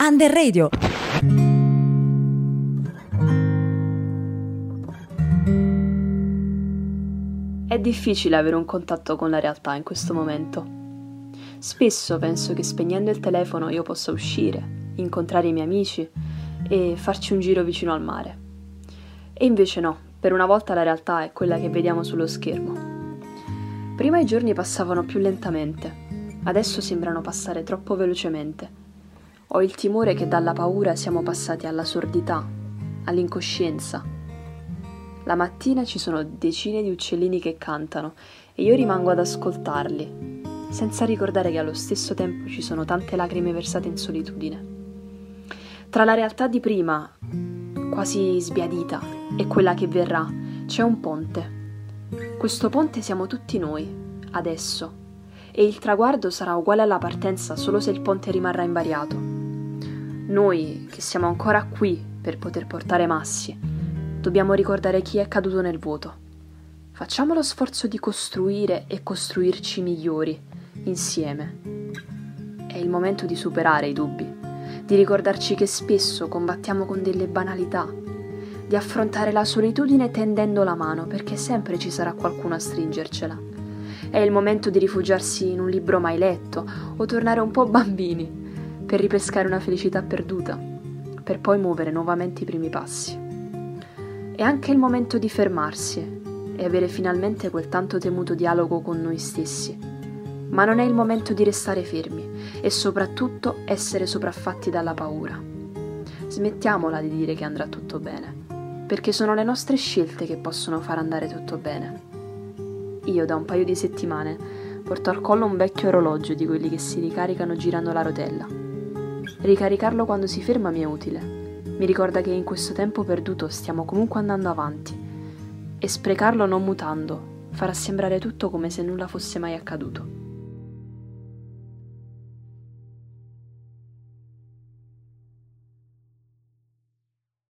Under Radio. È difficile avere un contatto con la realtà in questo momento. Spesso penso che spegnendo il telefono io possa uscire, incontrare i miei amici e farci un giro vicino al mare. E invece no, per una volta la realtà è quella che vediamo sullo schermo. Prima i giorni passavano più lentamente, adesso sembrano passare troppo velocemente. Ho il timore che dalla paura siamo passati alla sordità, all'incoscienza. La mattina ci sono decine di uccellini che cantano e io rimango ad ascoltarli, senza ricordare che allo stesso tempo ci sono tante lacrime versate in solitudine. Tra la realtà di prima, quasi sbiadita, e quella che verrà, c'è un ponte questo ponte siamo tutti noi, adesso, e il traguardo sarà uguale alla partenza solo se il ponte rimarrà invariato. Noi, che siamo ancora qui per poter portare massi, dobbiamo ricordare chi è caduto nel vuoto. Facciamo lo sforzo di costruire e costruirci migliori, insieme. È il momento di superare i dubbi, di ricordarci che spesso combattiamo con delle banalità di affrontare la solitudine tendendo la mano, perché sempre ci sarà qualcuno a stringercela. È il momento di rifugiarsi in un libro mai letto o tornare un po' bambini per ripescare una felicità perduta, per poi muovere nuovamente i primi passi. È anche il momento di fermarsi e avere finalmente quel tanto temuto dialogo con noi stessi. Ma non è il momento di restare fermi e soprattutto essere sopraffatti dalla paura. Smettiamola di dire che andrà tutto bene perché sono le nostre scelte che possono far andare tutto bene. Io da un paio di settimane porto al collo un vecchio orologio di quelli che si ricaricano girando la rotella. Ricaricarlo quando si ferma mi è utile. Mi ricorda che in questo tempo perduto stiamo comunque andando avanti e sprecarlo non mutando farà sembrare tutto come se nulla fosse mai accaduto.